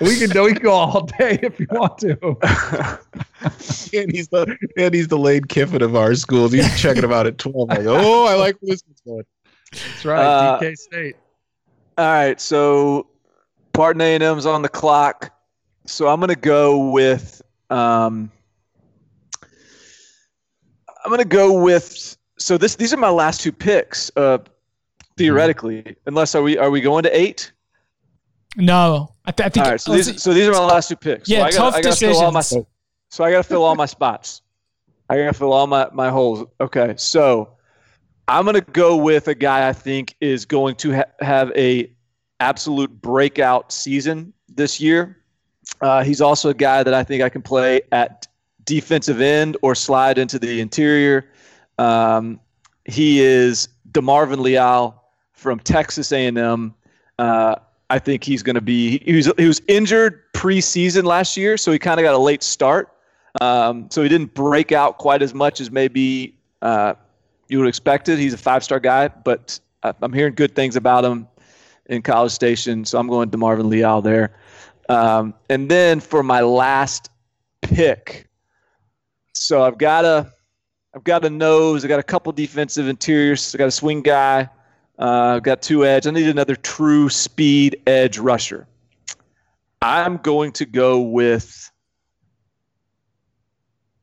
we can we can go all day if you want to. and he's the and he's the Lane Kiffin of our schools. He's checking them out at twelve. Like, oh, I like where this is going. That's right. Uh, DK State. All right, so Barton A&M's on the clock. So I'm going to go with um, I'm going to go with so this these are my last two picks uh, theoretically. Unless are we are we going to 8? No. I, th- I think All right, so these so these are my last two picks. Yeah, so I gotta, tough I gotta fill all my so I got to fill all my spots. I got to fill all my my holes. Okay, so I'm going to go with a guy I think is going to ha- have a absolute breakout season this year. Uh, he's also a guy that I think I can play at defensive end or slide into the interior. Um, he is Demarvin Leal from Texas A&M. Uh, I think he's going to be. He was he was injured preseason last year, so he kind of got a late start. Um, so he didn't break out quite as much as maybe uh, you would expect it. He's a five star guy, but I- I'm hearing good things about him in College Station, so I'm going to Marvin Leal there. Um, and then for my last pick, so I've got to I've got a nose. I've got a couple defensive interiors. I've got a swing guy. Uh, I've got two edge. I need another true speed edge rusher. I'm going to go with.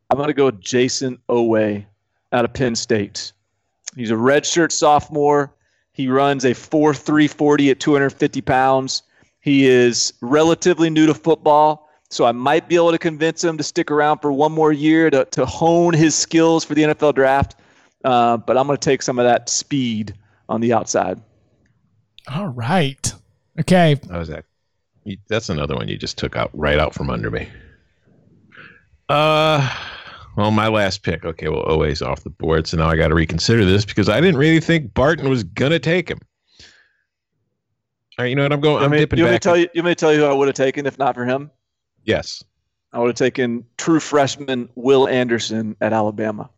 I'm going to go with Jayson Oweh out of Penn State. He's a redshirt sophomore. He runs a 4.340 at 250 pounds. He is relatively new to football, so I might be able to convince him to stick around for one more year to, to hone his skills for the NFL draft. Uh, but I'm going to take some of that speed on the outside. All right. Okay. How was that? That's another one you just took out right out from under me. Uh, well, my last pick. Okay, well, always off the board, so now I got to reconsider this because I didn't really think Barton was gonna take him. All right, you know what? I'm going. I'm you dipping you back. want me to tell you? You may tell you who I would have taken if not for him? Yes. I would have taken true freshman Will Anderson at Alabama.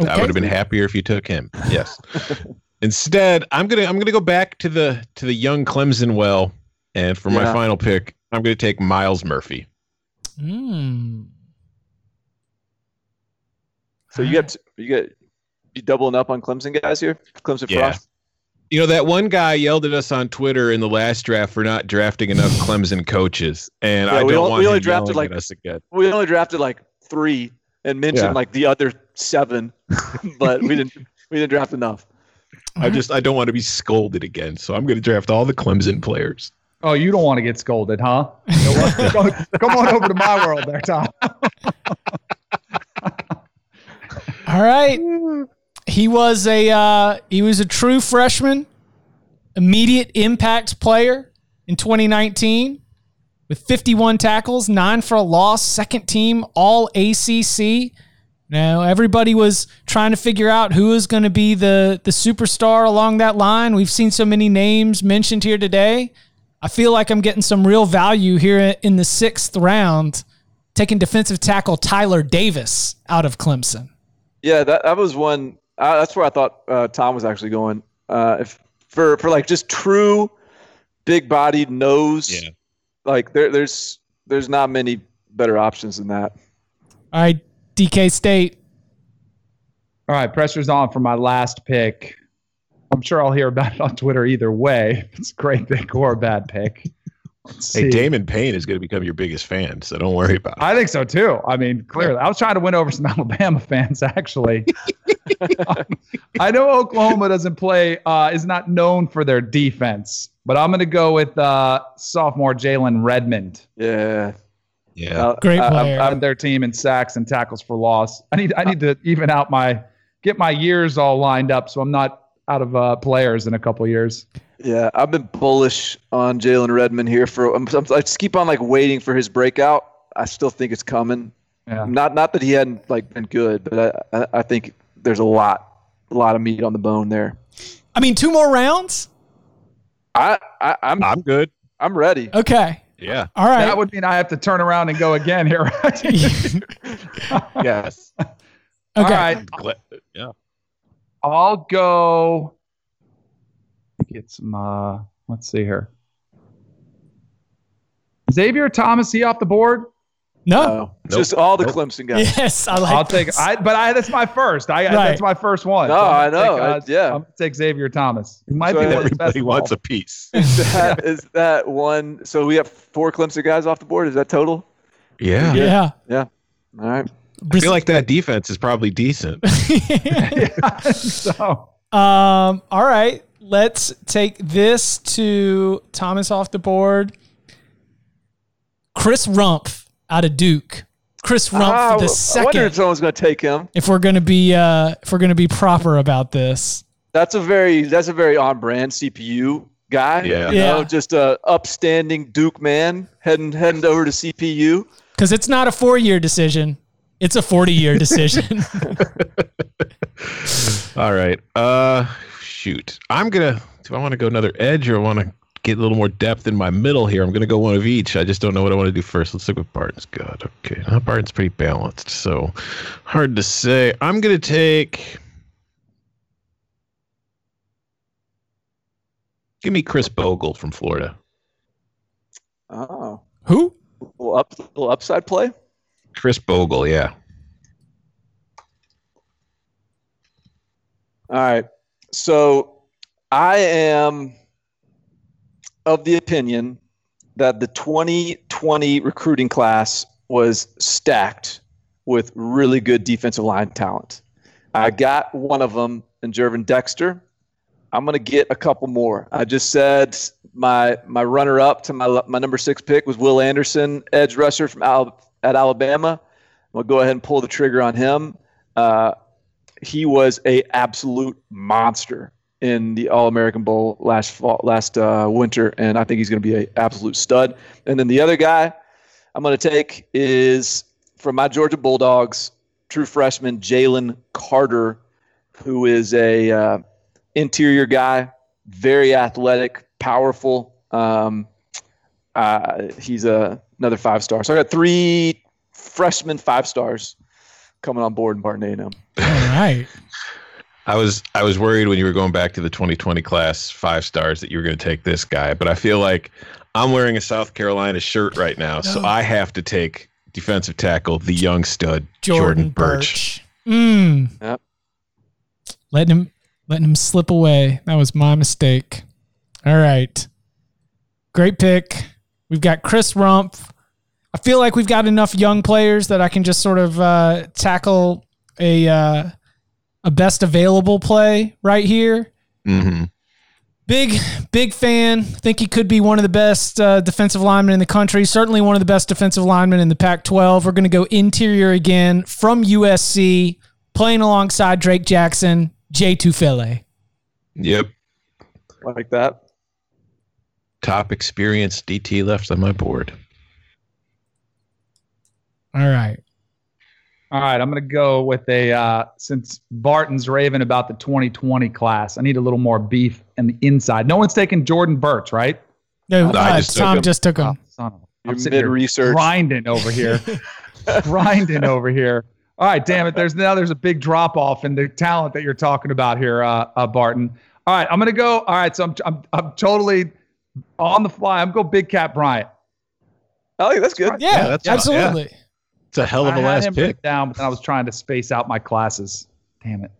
Okay. I would have been happier if you took him. Yes. Instead, I'm gonna I'm gonna go back to the to the young Clemson well, and for my final pick, I'm gonna take Myles Murphy. Mm. So you got you got you doubling up on Clemson guys here? Clemson Yeah. Frost. You know that one guy yelled at us on Twitter in the last draft for not drafting enough Clemson coaches, and Yeah, I we don't only- want we him only drafted, like- at us again. We only drafted like three and mentioned Yeah. like the other seven, but we didn't we didn't draft enough. I just I don't want to be scolded again, so I'm going to draft all the Clemson players. Oh, you don't want to get scolded, huh? You know what? Go- Come on over to my world there, Tom. All right. He was a uh, he was a true freshman, immediate impact player in 2019 with 51 tackles, nine for a loss, second team All ACC. Now everybody was trying to figure out who is going to be the the superstar along that line. We've seen so many names mentioned here today. I feel like I'm getting some real value here in the sixth round, taking defensive tackle Tyler Davis out of Clemson. Yeah, that, that was one. Uh, that's where I thought uh, Tom was actually going. Uh, if for for like just true big bodied nose, Yeah. like there there's there's not many better options than that. All right, DK State. All right, pressure's on for my last pick. I'm sure I'll hear about it on Twitter either way. It's a great pick or a bad pick. Let's Hey, see. Damon Payne is going to become your biggest fan, so don't worry about it. I think so too. I mean, clearly, I was trying to win over some Alabama fans. Actually, I know Oklahoma doesn't play, uh, is not known for their defense, but I'm going to go with uh, sophomore Jalen Redmond. Yeah, Yeah. Uh, Great I- I'm- player. Led their team in sacks and tackles for loss. I need, I need to even out my, get my years all lined up, so I'm not out of uh, players in a couple years. Yeah, I've been bullish on Jalen Redmond here for. I'm, I'm- I just keep on like waiting for his breakout. I still think it's coming. Yeah. Not not that he hadn't like been good, but I, I, I think there's a lot a lot of meat on the bone there. I mean, two more rounds. I, I I'm I'm good. I'm ready. Okay. Yeah. All right. That would mean I have to turn around and go again here, right? Yes. okay. All right. Gla- Yeah. I'll go get some. Uh, let's see here. Xavier Thomas, he off the board? No. Uh, Nope. Just all the Nope. Clemson guys. Yes, I like. I'll take. this. I but I that's my first. I Right. that's my first one. No, I'm I know. Take, I- yeah. I'm take Xavier Thomas. He might So be one the. Everybody of wants all. a piece. Is that is that one? So we have four Clemson guys off the board. Is that total? Yeah. yeah. Yeah. All right. I feel like that defense is probably decent. so Um. All right. Let's take this to Thomas off the board. Chris Rumph out of Duke. Chris Rumph Ah, the I wonder if someone's going to take him. if we're gonna be uh if we're gonna be proper about this. That's a very that's a very on brand CPU guy. Yeah. You know, Yeah. just a upstanding Duke man heading heading over to CPU. Because it's not a four year decision. It's a 40 year decision. All right. Uh shoot. I'm gonna do I want to go another edge or I want to get a little more depth in my middle here? I'm gonna go one of each. I just don't know what I want to do first. Let's look what Barton's got. Okay. Uh, Barton's pretty balanced, so hard to say. I'm gonna take Give me Khris Bogle from Florida. Oh, Who? little up little upside play. Khris Bogle, yeah. All right. So I am of the opinion that the 2020 recruiting class was stacked with really good defensive line talent. I got one of them in Gervon Dexter. I'm going to get a couple more. I just said my my runner up to my my number six pick was Will Anderson, edge rusher from Alabama at Alabama. I'm to go ahead and pull the trigger on him. Uh, he was a absolute monster in the All American Bowl last fall, last uh, winter, and I think he's going to be an absolute stud. And then the other guy I'm going to take is from my Georgia Bulldogs, true freshman Jalen Carter, who is a uh, interior guy, very athletic, powerful. Um, uh, he's a, another five star. So I got three freshman five stars coming on board in Barton A&M. All right. I was I was worried when you were going back to the 2020 class five stars that you were going to take this guy, but I feel like I'm wearing a South Carolina shirt right now, so No. I have to take defensive tackle, the young stud Jordan, Jordan, Burch. Burch. Mm. Yep. Letting him letting him slip away. That was my mistake. All right. Great pick. We've got Chris Rumph. I feel like we've got enough young players that I can just sort of uh, tackle a uh, a best available play right here. hmm Big, big fan. Think he could be one of the best uh, defensive linemen in the country. Certainly one of the best defensive linemen in the Pac 12. We're going to go interior again from USC, playing alongside Drake Jackson, J. Tufele. Yep. Like that. Top experienced DT left on my board. All right. All right, I'm going to go with a uh, since Barton's raving about the 2020 class. I need a little more beef in the inside. No one's taking Jordan Burch, right? No, I uh, just Tom him. just took him. Oh, son of a- You're I'm sitting here mid-research. grinding over here, grinding over here. All right, damn it. There's now there's a big drop off in the talent that you're talking about here, uh, uh, Barton. All right, I'm gonna go. All right, so I'm I'm, I'm totally on the fly. I'm going Big Cat Bryant. I think that's good. Yeah, that's- absolutely. It's a hell of I a had last him pick. down, but then I was trying to space out my classes. Damn it.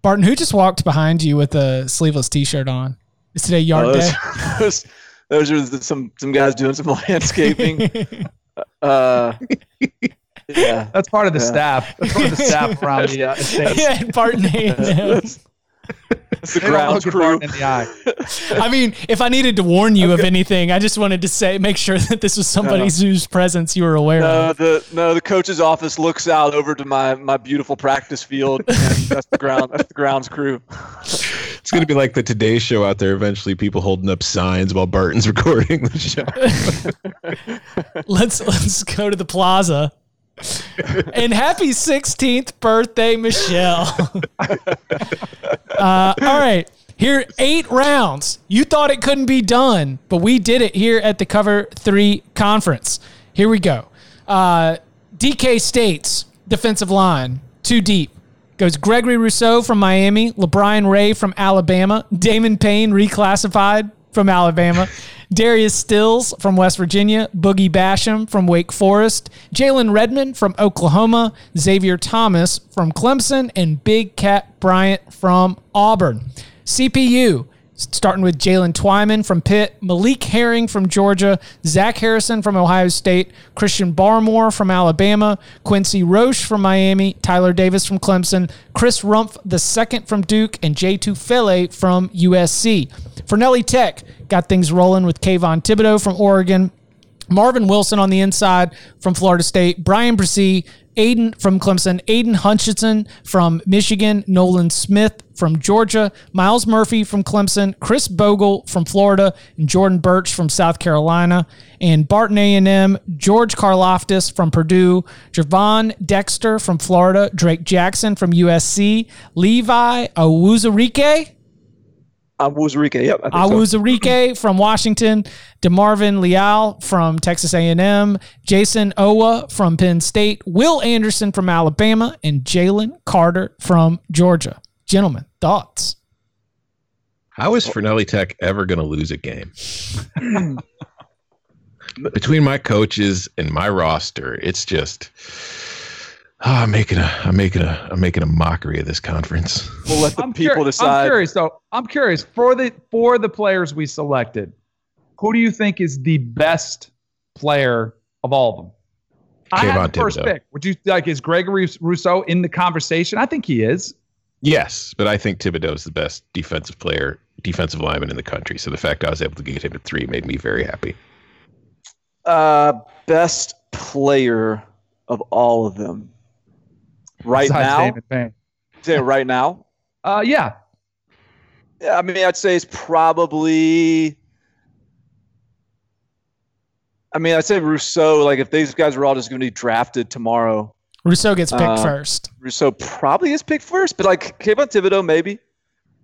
Barton, who just walked behind you with a sleeveless t shirt on? Is today yard Oh, day? those, those, those are the- some some guys doing some landscaping. uh, yeah. That's part of the Yeah. staff. That's part of the staff around the uh, estate. yeah, Barton A&M. That's, that's the They don't grounds crew. In the eye. I mean, if I needed to warn you of anything, I just wanted to say, make sure that this was somebody uh-huh. whose presence you were aware No, of. the no, the coach's office looks out over to my my beautiful practice field. And that's the ground. That's the grounds crew. It's going to be like the Today Show out there. Eventually, people holding up signs while Barton's recording the show. Let's let's go to the plaza. And happy 16th birthday, Michelle. uh, all right. Here, eight rounds. You thought it couldn't be done, but we did it here at the Cover Three Conference. Here we go. Uh, DK State's defensive line, too deep. Goes Gregory Rousseau from Miami, LaBryan Ray from Alabama, Damon Payne reclassified from Alabama, Darius Stills from West Virginia, Boogie Basham from Wake Forest, Jalen Redmond from Oklahoma, Xavier Thomas from Clemson, and Big Cat Bryant from Auburn. CPU, starting with Jaylen Twyman from Pitt, Malik Herring from Georgia, Zach Harrison from Ohio State, Christian Barmore from Alabama, Quincy Roche from Miami, Tyler Davis from Clemson, Chris Rumph the second from Duke, and J. Tufele from USC. Fornelli Tech, got things rolling with Kayvon Thibodeaux from Oregon, Marvin Wilson on the inside from Florida State, Bryan Bresee, Aiden from Clemson, Aidan Hutchinson from Michigan, Nolan Smith from Georgia, Myles Murphy from Clemson, Khris Bogle from Florida, and Jordan Burch from South Carolina, and Barton A&M, George Karlaftis from Purdue, Gervon Dexter from Florida, Drake Jackson from USC, Levi Awuzarike, I'm Yep. I so. Awuzarike from Washington, DeMarvin Leal from Texas A&M, Jayson Oweh from Penn State, Will Anderson from Alabama, and Jalen Carter from Georgia. Gentlemen, thoughts? How is Fornelli Tech ever going to lose a game? Between my coaches and my roster, it's just Oh, I'm making a I'm making a I'm making a mockery of this conference. We'll let the I'm people curi- decide. I'm curious though. I'm curious for the for the players we selected. Who do you think is the best player of all of them? I Kayvon had the first Thibodeaux. pick. Would you like is Gregory Rousseau in the conversation? I think he is. Yes, but I think Thibodeaux is the best defensive player, defensive lineman in the country. So the fact I was able to get him at three made me very happy. Uh, best player of all of them. Right Besides now, say right now. Uh, yeah. Yeah, I mean, I'd say it's probably. I mean, I'd say Rousseau. Like, if these guys were all just going to be drafted tomorrow, Rousseau gets picked Uh, first. Rousseau probably is picked first. But like Kayvon Thibodeaux, maybe.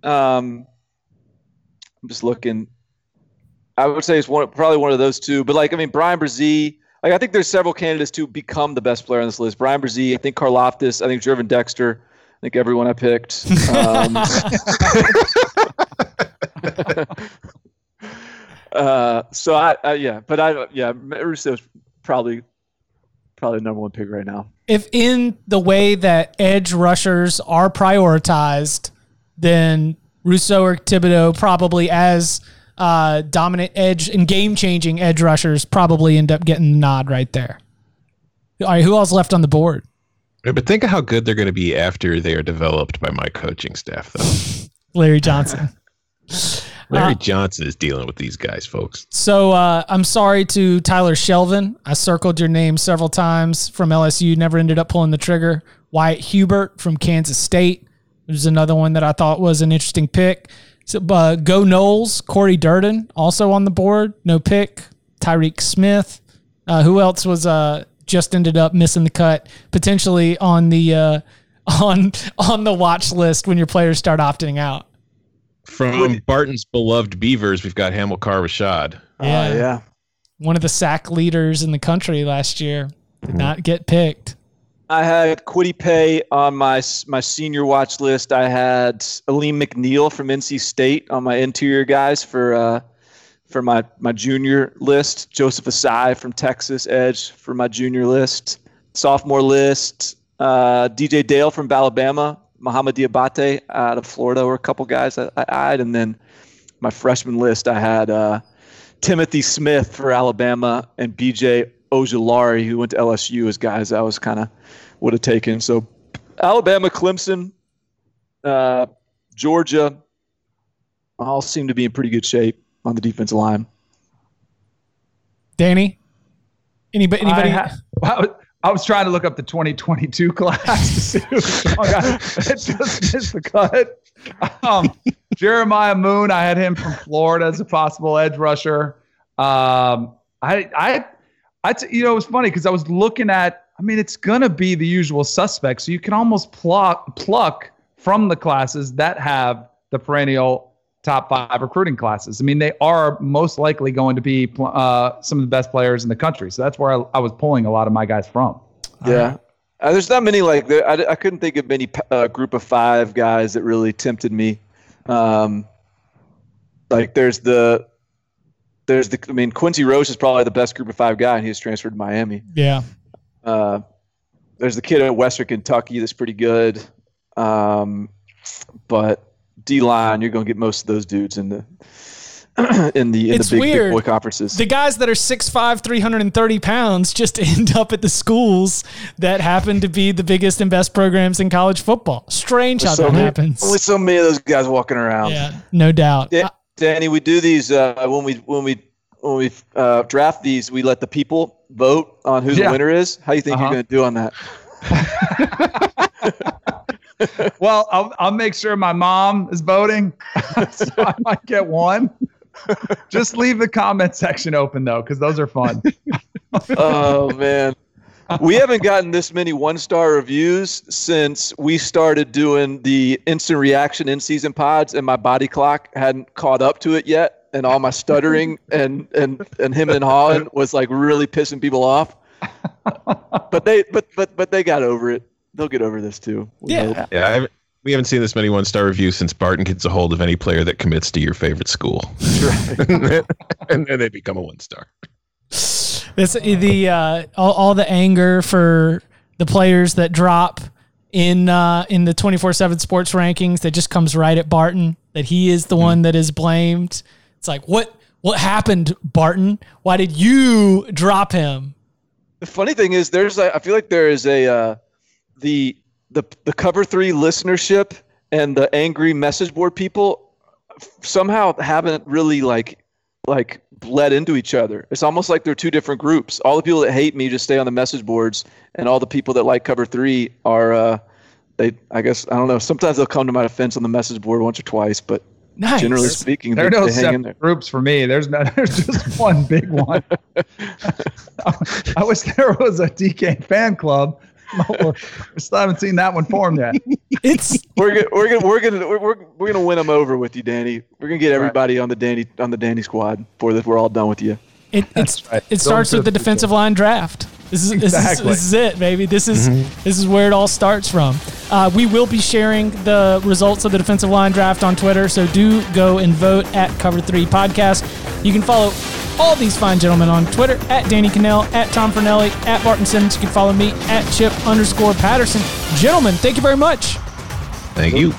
Um, I'm just looking. I would say it's one, probably one of those two. But like, I mean, Bryan Bresee. Like, I think there's several candidates to become the best player on this list. Bryan Bresee, I think Karlaftis, I think Gervon Dexter, I think everyone I picked. Um, uh, so I, I, yeah, but I, yeah, Rousseau's probably, probably the number one pick right now. if in the way that edge rushers are prioritized, then Rousseau or Thibodeaux probably as uh, dominant edge and game changing edge rushers probably end up getting the nod right there. All right, who else left on the board? Yeah, But think of how good they're going to be after they are developed by my coaching staff, though. Larry Johnson. Larry Uh, Johnson is dealing with these guys, folks. So uh, I'm sorry to Tyler Shelvin. I circled your name several times from LSU. Never ended up pulling the trigger. Wyatt Hubert from Kansas State. There's another one that I thought was an interesting pick. So, uh, Go Knowles, Corey Durden, also on the board. No pick. Tyreek Smith. Uh, who else was uh, just ended up missing the cut potentially on the uh, on on the watch list when your players start opting out? From Barton's beloved Beavers, we've got Hamilcar Rashed. Yeah. Uh, yeah. one of the sack leaders in the country last year. Did not get picked. I had Kwity Paye on my my senior watch list. I had Alim McNeill from NC State on my interior guys for uh, for my my junior list. Joseph Ossai from Texas Edge for my junior list. Sophomore list. Uh, DJ Dale from Alabama. Muhammad Diabate out of Florida were a couple guys I, had, and then my freshman list I had uh, Timothy Smith for Alabama and BJ Ojulari, who went to LSU, as guys I was kind of would have taken. So Alabama, Clemson, uh, Georgia, all seem to be in pretty good shape on the defensive line. Danny, anybody? Anybody? I, ha- I was- I was trying to look up the 2022 class to see who the wrong guy. It just missed the cut. Um, Jeremiah Moon, I had him from Florida as a possible edge rusher. Um, I, I, I, t- you know, it was funny because I was looking at. I mean, it's gonna be the usual suspects. So you can almost pluck pluck from the classes that have the perennial top five recruiting classes. I mean, they are most likely going to be pl- uh, some of the best players in the country. So that's where I, I was pulling a lot of my guys from. Yeah. Uh, there's not many like there, I, I couldn't think of many uh, group of five guys that really tempted me. Um, like there's the there's the I mean Quincy Roche is probably the best group of five guy, and he was transferred to Miami. yeah. Uh, there's the kid at Western Kentucky that's pretty good, um, but D line you're gonna get most of those dudes in the in the in It's the big, weird. big boy conferences. The guys that are 6'5", 330 pounds just end up at the schools that happen to be the biggest and best programs in college football. Strange how so that many, happens. Only so many of those guys walking around. Yeah, no doubt. Da- Danny, we do these uh, when we when we when we uh, draft these. We let the people vote on who Yeah. the winner is. How do you think Uh-huh. you're going to do on that? Well, I'll, I'll make sure my mom is voting, so I might get one. Just leave the comment section open though, because those are fun. oh man, we haven't gotten this many one star reviews since we started doing the instant reaction in season pods, and my body clock hadn't caught up to it yet, and all my stuttering and and and him and hawing was like really pissing people off. But they but but but they got over it. They'll get over this too. we Yeah. hope. Yeah, I haven't, we haven't seen this many one star reviews since Barton gets a hold of any player that commits to your favorite school. and, then, and then they become a one star. This the uh, all, all the anger for the players that drop in uh, in the 24/7 sports rankings that just comes right at Barton that he is the one that is blamed. It's like what what happened, Barton? Why did you drop him? The funny thing is, there's a, I feel like there is a uh, the the the cover three listenership and the angry message board people somehow haven't really like like bled into each other. It's almost like they're two different groups. All the people that hate me just stay on the message boards, and all the people that like cover three are uh, they. I guess I don't know. Sometimes they'll come to my defense on the message board once or twice, but Nice. generally speaking, There are they, no they hang in there. separate groups for me. There's no, there's just one big one. I wish there was a DK fan club. I still haven't seen that one form yet. It's We're gonna, we're gonna we're gonna we're, we're, we're gonna win them over with you, Danny. We're gonna get everybody on the Danny on the Danny squad before that we're all done with you. it, it's right. it starts with the the defensive line draft. This is, this is this is it, baby. This is this is where it all starts from. Uh, we will be sharing the results of the defensive line draft on Twitter, so do go and vote at Cover Three Podcast. You can follow all these fine gentlemen on Twitter at Danny Kanell, at Tom Fornelli, at Barton Simmons. You can follow me at Chip underscore Patterson. Gentlemen, thank you very much. Thank you.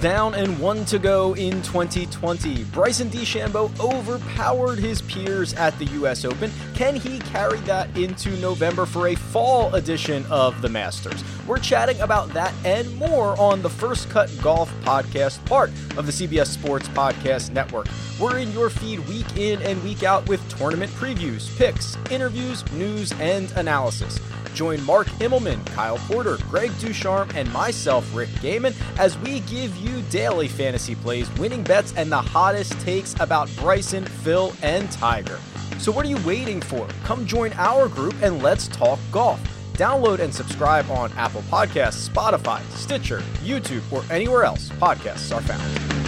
Down and one to go in 2020. Bryson DeChambeau overpowered his peers at the US Open. Can he carry that into November for a fall edition of the Masters? We're chatting about that and more on the First Cut Golf podcast, part of the CBS Sports Podcast Network. We're in your feed week in and week out with tournament previews, picks, interviews, news, and analysis. Join Mark Immelman, Kyle Porter, Greg Ducharme, and myself, Rick Gehman, as we give daily fantasy plays, winning bets, and the hottest takes about Bryson, Phil, and Tiger. So what are you waiting for? Come join our group and let's talk golf. Download and subscribe on Apple Podcasts, Spotify, Stitcher, YouTube, or anywhere else podcasts are found.